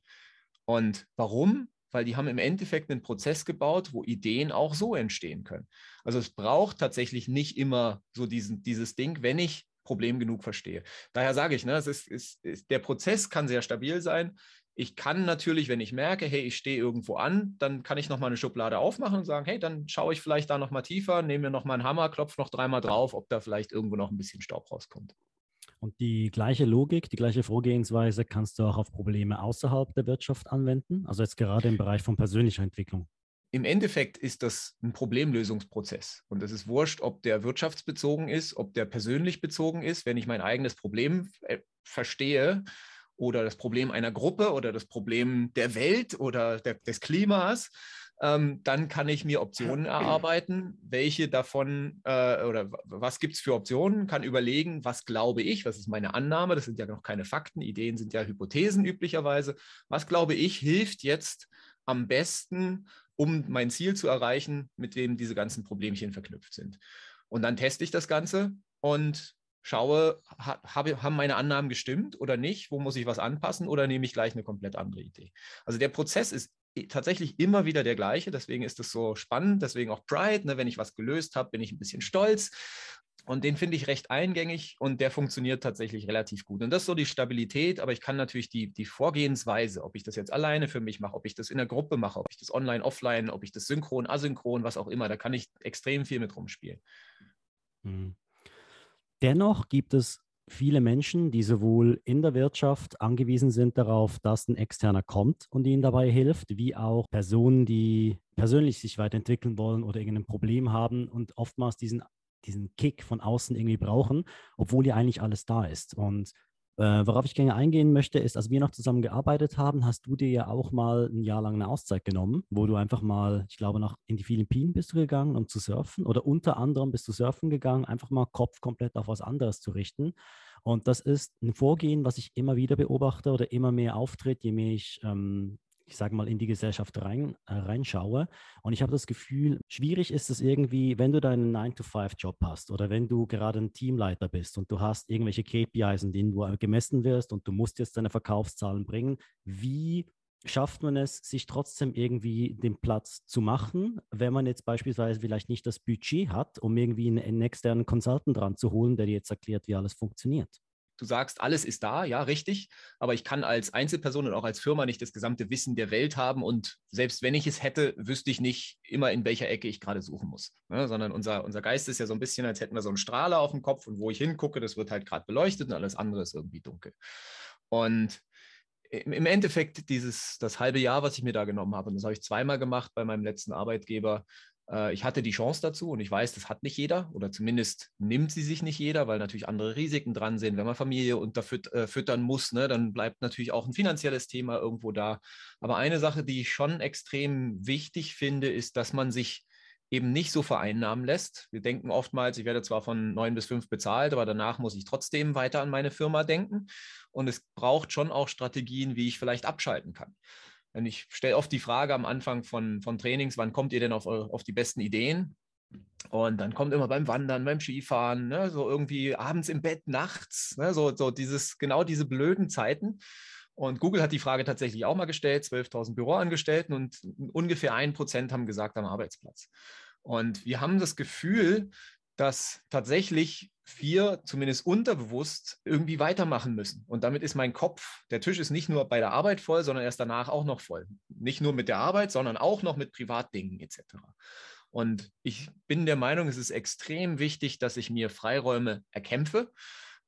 [SPEAKER 2] Und warum? Weil die haben im Endeffekt einen Prozess gebaut, wo Ideen auch so entstehen können. Also es braucht tatsächlich nicht immer so diesen, dieses Ding, wenn ich Problem genug verstehe. Daher sage ich, ne, es ist, ist, ist, der Prozess kann sehr stabil sein. Ich kann natürlich, wenn ich merke, hey, ich stehe irgendwo an, dann kann ich nochmal eine Schublade aufmachen und sagen, hey, dann schaue ich vielleicht da nochmal tiefer, nehme mir nochmal einen Hammer, klopfe noch dreimal drauf, ob da vielleicht irgendwo noch ein bisschen Staub rauskommt.
[SPEAKER 1] Und die gleiche Logik, die gleiche Vorgehensweise kannst du auch auf Probleme außerhalb der Wirtschaft anwenden, also jetzt gerade im Bereich von persönlicher Entwicklung.
[SPEAKER 2] Im Endeffekt ist das ein Problemlösungsprozess. Und es ist wurscht, ob der wirtschaftsbezogen ist, ob der persönlich bezogen ist. Wenn ich mein eigenes Problem äh, verstehe, oder das Problem einer Gruppe oder das Problem der Welt oder der, des Klimas, ähm, dann kann ich mir Optionen erarbeiten, welche davon äh, oder was gibt es für Optionen, kann überlegen, was glaube ich, was ist meine Annahme, das sind ja noch keine Fakten, Ideen sind ja Hypothesen üblicherweise, was glaube ich hilft jetzt am besten, um mein Ziel zu erreichen, mit dem diese ganzen Problemchen verknüpft sind. Und dann teste ich das Ganze und schaue, habe, haben meine Annahmen gestimmt oder nicht, wo muss ich was anpassen oder nehme ich gleich eine komplett andere Idee. Also der Prozess ist tatsächlich immer wieder der gleiche, deswegen ist es so spannend, deswegen auch Pride, ne? wenn ich was gelöst habe, bin ich ein bisschen stolz und den finde ich recht eingängig und der funktioniert tatsächlich relativ gut. Und das ist so die Stabilität, aber ich kann natürlich die, die Vorgehensweise, ob ich das jetzt alleine für mich mache, ob ich das in der Gruppe mache, ob ich das online, offline, ob ich das synchron, asynchron, was auch immer, da kann ich extrem viel mit rumspielen.
[SPEAKER 1] Mhm. Dennoch gibt es viele Menschen, die sowohl in der Wirtschaft angewiesen sind darauf, dass ein Externer kommt und ihnen dabei hilft, wie auch Personen, die persönlich sich weiterentwickeln wollen oder irgendein Problem haben und oftmals diesen, diesen Kick von außen irgendwie brauchen, obwohl ja eigentlich alles da ist. Und äh, worauf ich gerne eingehen möchte, ist, als wir noch zusammen gearbeitet haben, hast du dir ja auch mal ein Jahr lang eine Auszeit genommen, wo du einfach mal, ich glaube, nach in die Philippinen bist du gegangen, um zu surfen. Oder unter anderem bist du surfen gegangen, einfach mal Kopf komplett auf was anderes zu richten. Und das ist ein Vorgehen, was ich immer wieder beobachte oder immer mehr auftritt, je mehr ich ähm, ich sage mal, in die Gesellschaft rein, äh, reinschaue. Und ich habe das Gefühl, schwierig ist es irgendwie, wenn du deinen 9-to-5-Job hast oder wenn du gerade ein Teamleiter bist und du hast irgendwelche KPIs, in denen du gemessen wirst und du musst jetzt deine Verkaufszahlen bringen, wie schafft man es, sich trotzdem irgendwie den Platz zu machen, wenn man jetzt beispielsweise vielleicht nicht das Budget hat, um irgendwie einen, einen externen Consultant dran zu holen, der dir jetzt erklärt, wie alles funktioniert?
[SPEAKER 2] Du sagst, alles ist da, ja, richtig, aber ich kann als Einzelperson und auch als Firma nicht das gesamte Wissen der Welt haben und selbst wenn ich es hätte, wüsste ich nicht immer, in welcher Ecke ich gerade suchen muss. Ne? Sondern unser, unser Geist ist ja so ein bisschen, als hätten wir so einen Strahler auf dem Kopf und wo ich hingucke, das wird halt gerade beleuchtet und alles andere ist irgendwie dunkel. Und im Endeffekt dieses, das halbe Jahr, was ich mir da genommen habe, und das habe ich zweimal gemacht bei meinem letzten Arbeitgeber, ich hatte die Chance dazu und ich weiß, das hat nicht jeder oder zumindest nimmt sie sich nicht jeder, weil natürlich andere Risiken dran sind. Wenn man Familie unterfüttern äh, muss, ne, dann bleibt natürlich auch ein finanzielles Thema irgendwo da. Aber eine Sache, die ich schon extrem wichtig finde, ist, dass man sich eben nicht so vereinnahmen lässt. Wir denken oftmals, ich werde zwar von neun bis fünf bezahlt, aber danach muss ich trotzdem weiter an meine Firma denken. Und es braucht schon auch Strategien, wie ich vielleicht abschalten kann. Und ich stelle oft die Frage am Anfang von, von Trainings, wann kommt ihr denn auf, auf die besten Ideen? Und dann kommt immer beim Wandern, beim Skifahren, ne, so irgendwie abends im Bett, nachts, ne, so, so dieses, genau diese blöden Zeiten. Und Google hat die Frage tatsächlich auch mal gestellt, 12.000 Büroangestellten und ungefähr ein Prozent haben gesagt am Arbeitsplatz. Und wir haben das Gefühl, dass tatsächlich wir zumindest unterbewusst irgendwie weitermachen müssen. Und damit ist mein Kopf, der Tisch ist nicht nur bei der Arbeit voll, sondern erst danach auch noch voll. Nicht nur mit der Arbeit, sondern auch noch mit Privatdingen etc. Und ich bin der Meinung, es ist extrem wichtig, dass ich mir Freiräume erkämpfe.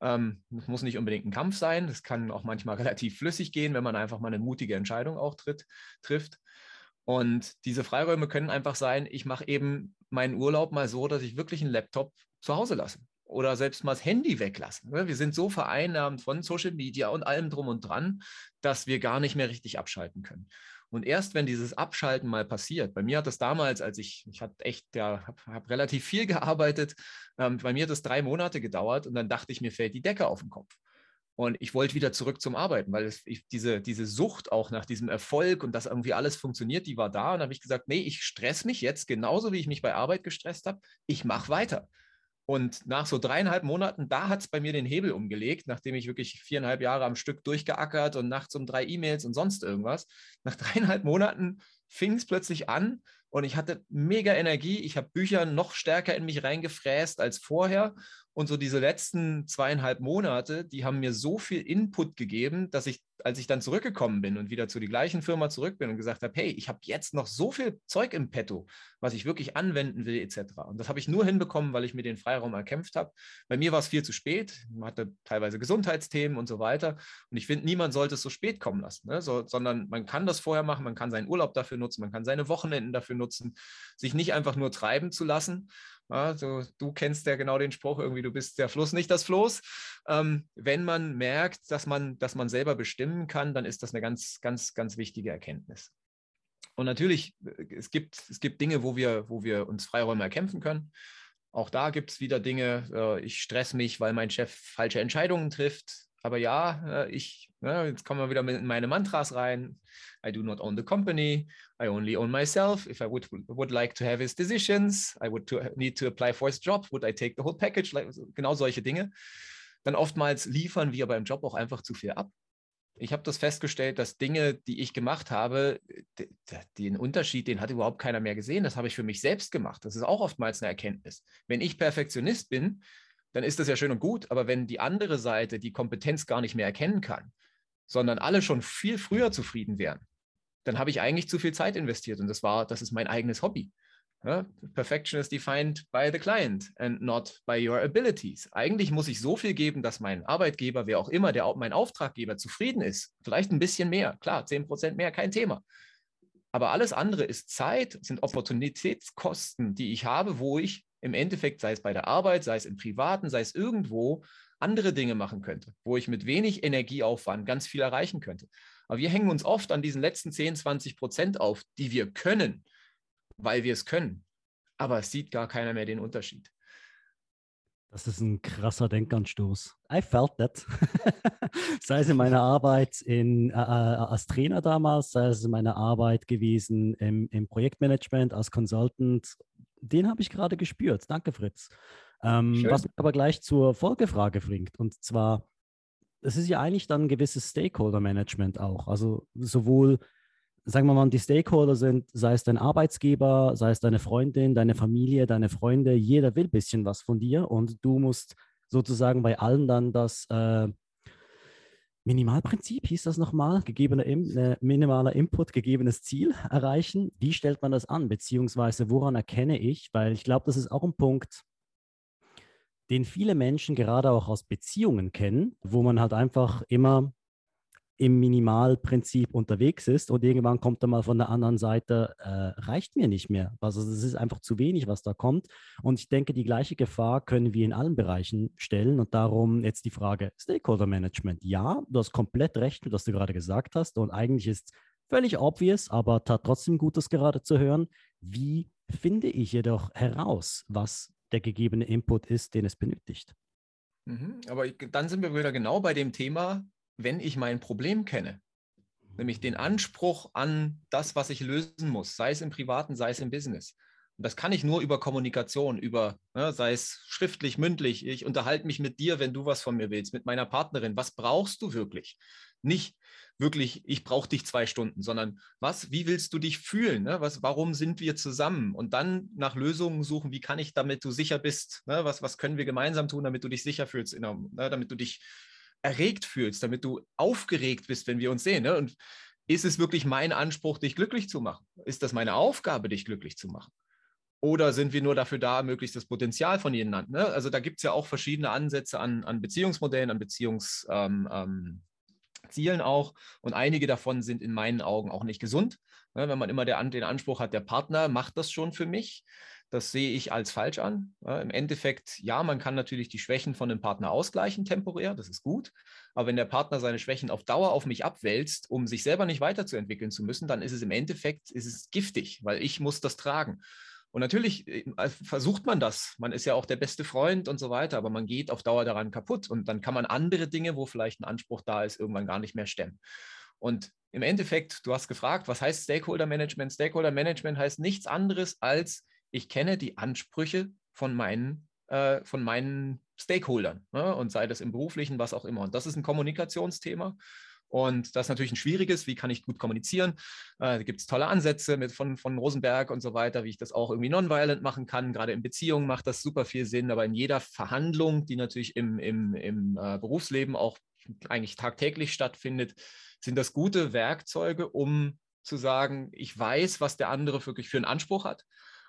[SPEAKER 2] Ähm, das muss nicht unbedingt ein Kampf sein. Das kann auch manchmal (laughs) relativ flüssig gehen, wenn man einfach mal eine mutige Entscheidung auch tritt, trifft. Und diese Freiräume können einfach sein, ich mache eben meinen Urlaub mal so, dass ich wirklich einen Laptop zu Hause lasse oder selbst mal das Handy weglassen. Ne? Wir sind so vereinnahmt von Social Media und allem drum und dran, dass wir gar nicht mehr richtig abschalten können. Und erst wenn dieses Abschalten mal passiert, bei mir hat das damals, als ich, ich hatte echt, ja, habe hab relativ viel (laughs) gearbeitet, ähm, bei mir hat das drei Monate gedauert und dann dachte ich, mir fällt die Decke auf den Kopf. Und ich wollte wieder zurück zum Arbeiten, weil es, ich, diese, diese Sucht auch nach diesem Erfolg und dass irgendwie alles funktioniert, die war da. Und dann habe ich gesagt, nee, ich stress mich jetzt genauso, wie ich mich bei Arbeit gestresst habe. Ich mache weiter. Und nach so dreieinhalb Monaten, da hat es bei mir den Hebel umgelegt, nachdem ich wirklich viereinhalb Jahre am Stück durchgeackert und nachts um drei E-Mails und sonst irgendwas. Nach dreieinhalb Monaten fing es plötzlich an und ich hatte mega Energie. Ich habe Bücher noch stärker in mich reingefräst als vorher und so diese letzten zweieinhalb Monate, die haben mir so viel Input gegeben, dass ich, als ich dann zurückgekommen bin und wieder zu die gleichen Firma zurück bin und gesagt habe, hey, ich habe jetzt noch so viel Zeug im Petto, was ich wirklich anwenden will, etc. Und das habe ich nur hinbekommen, weil ich mir den Freiraum erkämpft habe. Bei mir war es viel zu spät. Man hatte teilweise Gesundheitsthemen und so weiter. Und ich finde, niemand sollte es so spät kommen lassen, ne? so, sondern man kann das vorher machen, man kann seinen Urlaub dafür nutzen, man kann seine Wochenenden dafür nutzen, sich nicht einfach nur treiben zu lassen also, du kennst ja genau den Spruch, irgendwie, du bist der Fluss, nicht das Floß. Ähm, wenn man merkt, dass man, dass man selber bestimmen kann, dann ist das eine ganz, ganz, ganz wichtige Erkenntnis. Und natürlich, äh, es gibt, es gibt Dinge, wo wir, wo wir uns Freiräume erkämpfen können. Auch da gibt es wieder Dinge, äh, ich stress mich, weil mein Chef falsche Entscheidungen trifft. Aber ja, äh, ich, ja, jetzt kommen wir wieder mit meine Mantras rein. I do not own the company. I only own myself. If I would would like to have his decisions, I would to, need to apply for his job. Would I take the whole package? Genau solche Dinge. Dann oftmals liefern wir beim Job auch einfach zu viel ab. Ich habe das festgestellt, dass Dinge, die ich gemacht habe, den Unterschied, den hat überhaupt keiner mehr gesehen. Das habe ich für mich selbst gemacht. Das ist auch oftmals eine Erkenntnis. Wenn ich Perfektionist bin, dann ist das ja schön und gut. Aber wenn die andere Seite die Kompetenz gar nicht mehr erkennen kann, sondern alle schon viel früher zufrieden wären, dann habe ich eigentlich zu viel Zeit investiert. Und das war, das ist mein eigenes Hobby. Ja, Perfection is defined by the client and not by your abilities. Eigentlich muss ich so viel geben, dass mein Arbeitgeber, wer auch immer, der mein Auftraggeber zufrieden ist. Vielleicht ein bisschen mehr, klar, 10% mehr, kein Thema. Aber alles andere ist Zeit, sind Opportunitätskosten, die ich habe, wo ich im Endeffekt, sei es bei der Arbeit, sei es im Privaten, sei es irgendwo, andere Dinge machen könnte, wo ich mit wenig Energieaufwand ganz viel erreichen könnte. Aber wir hängen uns oft an diesen letzten 10, 20 Prozent auf, die wir können, weil wir es können. Aber es sieht gar keiner mehr den Unterschied.
[SPEAKER 1] Das ist ein krasser Denkanstoß. I felt that. (laughs) sei es in meiner Arbeit in, äh, äh, als Trainer damals, sei es in meiner Arbeit gewesen im, im Projektmanagement als Consultant den habe ich gerade gespürt. Danke, Fritz. Ähm, was mich aber gleich zur Folgefrage bringt. Und zwar, es ist ja eigentlich dann ein gewisses Stakeholder-Management auch. Also sowohl, sagen wir mal, die Stakeholder sind, sei es dein Arbeitsgeber, sei es deine Freundin, deine Familie, deine Freunde, jeder will ein bisschen was von dir und du musst sozusagen bei allen dann das äh, Minimalprinzip hieß das nochmal, gegebener äh, minimaler Input, gegebenes Ziel erreichen. Wie stellt man das an, beziehungsweise woran erkenne ich, weil ich glaube, das ist auch ein Punkt, den viele Menschen gerade auch aus Beziehungen kennen, wo man halt einfach immer im Minimalprinzip unterwegs ist und irgendwann kommt er mal von der anderen Seite, äh, reicht mir nicht mehr. Also es ist einfach zu wenig, was da kommt. Und ich denke, die gleiche Gefahr können wir in allen Bereichen stellen. Und darum jetzt die Frage Stakeholder Management. Ja, du hast komplett recht, was du gerade gesagt hast. Und eigentlich ist völlig obvious, aber tat trotzdem gut, das gerade zu hören. Wie finde ich jedoch heraus, was der gegebene Input ist, den es benötigt?
[SPEAKER 2] Mhm, aber dann sind wir wieder genau bei dem Thema, wenn ich mein Problem kenne, nämlich den Anspruch an das, was ich lösen muss, sei es im privaten, sei es im Business. Und das kann ich nur über Kommunikation, über, ne, sei es schriftlich, mündlich. Ich unterhalte mich mit dir, wenn du was von mir willst, mit meiner Partnerin. Was brauchst du wirklich? Nicht wirklich, ich brauche dich zwei Stunden, sondern was, wie willst du dich fühlen? Ne? Was, warum sind wir zusammen? Und dann nach Lösungen suchen, wie kann ich, damit du sicher bist? Ne? Was, was können wir gemeinsam tun, damit du dich sicher fühlst, der, ne? damit du dich erregt fühlst, damit du aufgeregt bist, wenn wir uns sehen. Ne? Und ist es wirklich mein Anspruch, dich glücklich zu machen? Ist das meine Aufgabe, dich glücklich zu machen? Oder sind wir nur dafür da, möglichst das Potenzial von jedem Land? Ne? Also da gibt es ja auch verschiedene Ansätze an, an Beziehungsmodellen, an Beziehungszielen ähm, ähm, auch. Und einige davon sind in meinen Augen auch nicht gesund. Ne? Wenn man immer der, den Anspruch hat, der Partner macht das schon für mich, das sehe ich als falsch an. Ja, Im Endeffekt, ja, man kann natürlich die Schwächen von dem Partner ausgleichen temporär, das ist gut. Aber wenn der Partner seine Schwächen auf Dauer auf mich abwälzt, um sich selber nicht weiterzuentwickeln zu müssen, dann ist es im Endeffekt ist es giftig, weil ich muss das tragen. Und natürlich äh, versucht man das. Man ist ja auch der beste Freund und so weiter, aber man geht auf Dauer daran kaputt. Und dann kann man andere Dinge, wo vielleicht ein Anspruch da ist, irgendwann gar nicht mehr stemmen. Und im Endeffekt, du hast gefragt, was heißt Stakeholder Management? Stakeholder Management heißt nichts anderes als ich kenne die Ansprüche von meinen, äh, von meinen Stakeholdern ne? und sei das im beruflichen, was auch immer. Und das ist ein Kommunikationsthema. Und das ist natürlich ein schwieriges, wie kann ich gut kommunizieren? Äh, da gibt es tolle Ansätze mit von, von Rosenberg und so weiter, wie ich das auch irgendwie nonviolent machen kann. Gerade in Beziehungen macht das super viel Sinn, aber in jeder Verhandlung, die natürlich im, im, im äh, Berufsleben auch eigentlich tagtäglich stattfindet, sind das gute Werkzeuge, um zu sagen, ich weiß, was der andere wirklich für einen Anspruch hat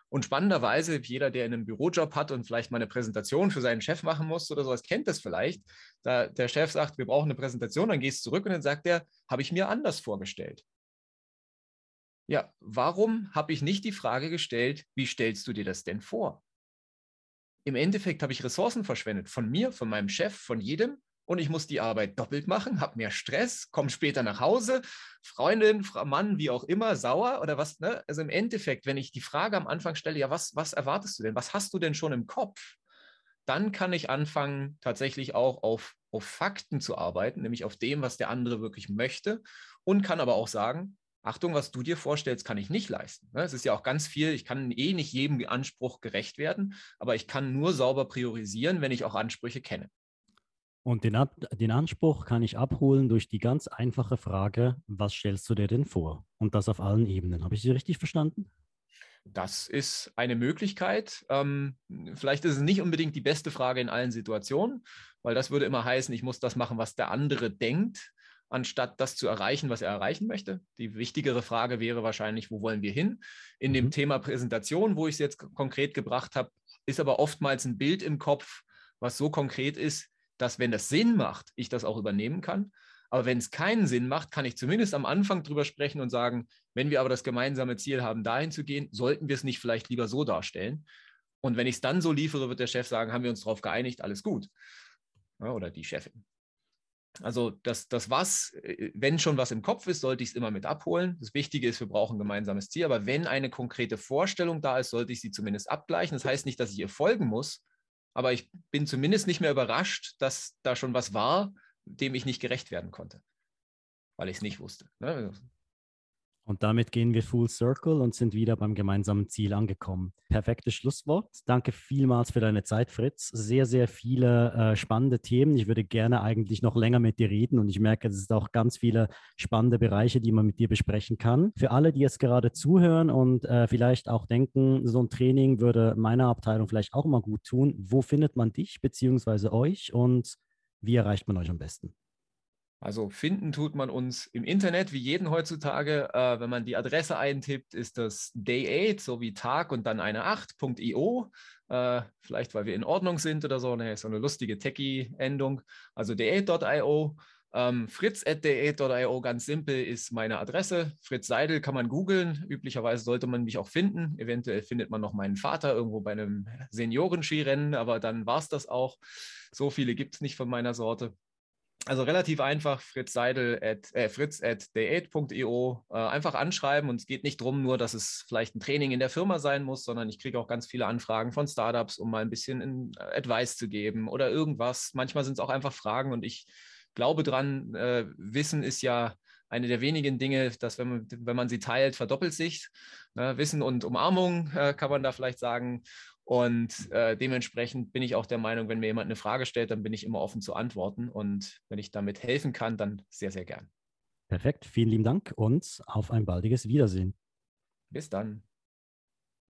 [SPEAKER 2] und spannenderweise, jeder, der einen Bürojob hat und vielleicht mal eine Präsentation für seinen Chef machen muss oder sowas, kennt das vielleicht. Da der Chef sagt, wir brauchen eine Präsentation, dann gehst du zurück und dann sagt er, habe ich mir anders vorgestellt. Ja, warum habe ich nicht die Frage gestellt, wie stellst du dir das denn vor? Im Endeffekt habe ich Ressourcen verschwendet, von mir, von meinem Chef, von jedem, und ich muss die Arbeit doppelt machen, habe mehr Stress, komme später nach Hause, Freundin, Mann, wie auch immer, sauer oder was. Ne? Also im Endeffekt, wenn ich die Frage am Anfang stelle, ja, was, was erwartest du denn? Was hast du denn schon im Kopf? Dann kann ich anfangen, tatsächlich auch auf, auf Fakten zu arbeiten, nämlich auf dem, was der andere wirklich möchte und kann aber auch sagen, Achtung, was du dir vorstellst, kann ich nicht leisten. Ne? Es ist ja auch ganz viel, ich kann eh nicht jedem Anspruch gerecht werden, aber ich kann nur sauber priorisieren, wenn ich auch Ansprüche kenne.
[SPEAKER 1] Und den, Ab den Anspruch kann ich abholen durch die ganz einfache Frage, was stellst du dir denn vor? Und das auf allen Ebenen. Habe ich Sie richtig verstanden?
[SPEAKER 2] Das ist eine Möglichkeit. Ähm, vielleicht ist es nicht unbedingt die beste Frage in allen Situationen, weil das würde immer heißen, ich muss das machen, was der andere denkt, anstatt das zu erreichen, was er erreichen möchte. Die wichtigere Frage wäre wahrscheinlich, wo wollen wir hin? In mhm. dem Thema Präsentation, wo ich es jetzt konkret gebracht habe, ist aber oftmals ein Bild im Kopf, was so konkret ist, dass wenn das Sinn macht, ich das auch übernehmen kann. Aber wenn es keinen Sinn macht, kann ich zumindest am Anfang drüber sprechen und sagen, wenn wir aber das gemeinsame Ziel haben, dahin zu gehen, sollten wir es nicht vielleicht lieber so darstellen. Und wenn ich es dann so liefere, wird der Chef sagen, haben wir uns darauf geeinigt, alles gut. Ja, oder die Chefin. Also das, das was, äh, wenn schon was im Kopf ist, sollte ich es immer mit abholen. Das Wichtige ist, wir brauchen ein gemeinsames Ziel. Aber wenn eine konkrete Vorstellung da ist, sollte ich sie zumindest abgleichen. Das heißt nicht, dass ich ihr folgen muss, aber ich bin zumindest nicht mehr überrascht, dass da schon was war, dem ich nicht gerecht werden konnte, weil ich es nicht wusste. Ne?
[SPEAKER 1] Und damit gehen wir full circle und sind wieder beim gemeinsamen Ziel angekommen. Perfektes Schlusswort. Danke vielmals für deine Zeit, Fritz. Sehr, sehr viele äh, spannende Themen. Ich würde gerne eigentlich noch länger mit dir reden und ich merke, es sind auch ganz viele spannende Bereiche, die man mit dir besprechen kann. Für alle, die jetzt gerade zuhören und äh, vielleicht auch denken, so ein Training würde meiner Abteilung vielleicht auch mal gut tun, wo findet man dich bzw. euch und wie erreicht man euch am besten?
[SPEAKER 2] Also finden tut man uns im Internet, wie jeden heutzutage. Äh, wenn man die Adresse eintippt, ist das day8, so wie Tag und dann eine 8.io. Äh, vielleicht, weil wir in Ordnung sind oder so. Ne, so eine lustige Techie-Endung. Also day8.io. Ähm, fritz.de.io ganz simpel ist meine Adresse. Fritz Seidel kann man googeln. Üblicherweise sollte man mich auch finden. Eventuell findet man noch meinen Vater irgendwo bei einem Seniorenskirennen, aber dann war es das auch. So viele gibt es nicht von meiner Sorte. Also relativ einfach, Fritz Seidel at, äh, fritz at day8.io. Äh, einfach anschreiben und es geht nicht darum, nur, dass es vielleicht ein Training in der Firma sein muss, sondern ich kriege auch ganz viele Anfragen von Startups, um mal ein bisschen in, äh, Advice zu geben oder irgendwas. Manchmal sind es auch einfach Fragen und ich glaube dran, äh, Wissen ist ja eine der wenigen Dinge, dass wenn man, wenn man sie teilt, verdoppelt sich. Ne? Wissen und Umarmung äh, kann man da vielleicht sagen. Und äh, dementsprechend bin ich auch der Meinung, wenn mir jemand eine Frage stellt, dann bin ich immer offen zu antworten. Und wenn ich damit helfen kann, dann sehr, sehr gern.
[SPEAKER 1] Perfekt. Vielen lieben Dank und auf ein baldiges Wiedersehen.
[SPEAKER 2] Bis dann.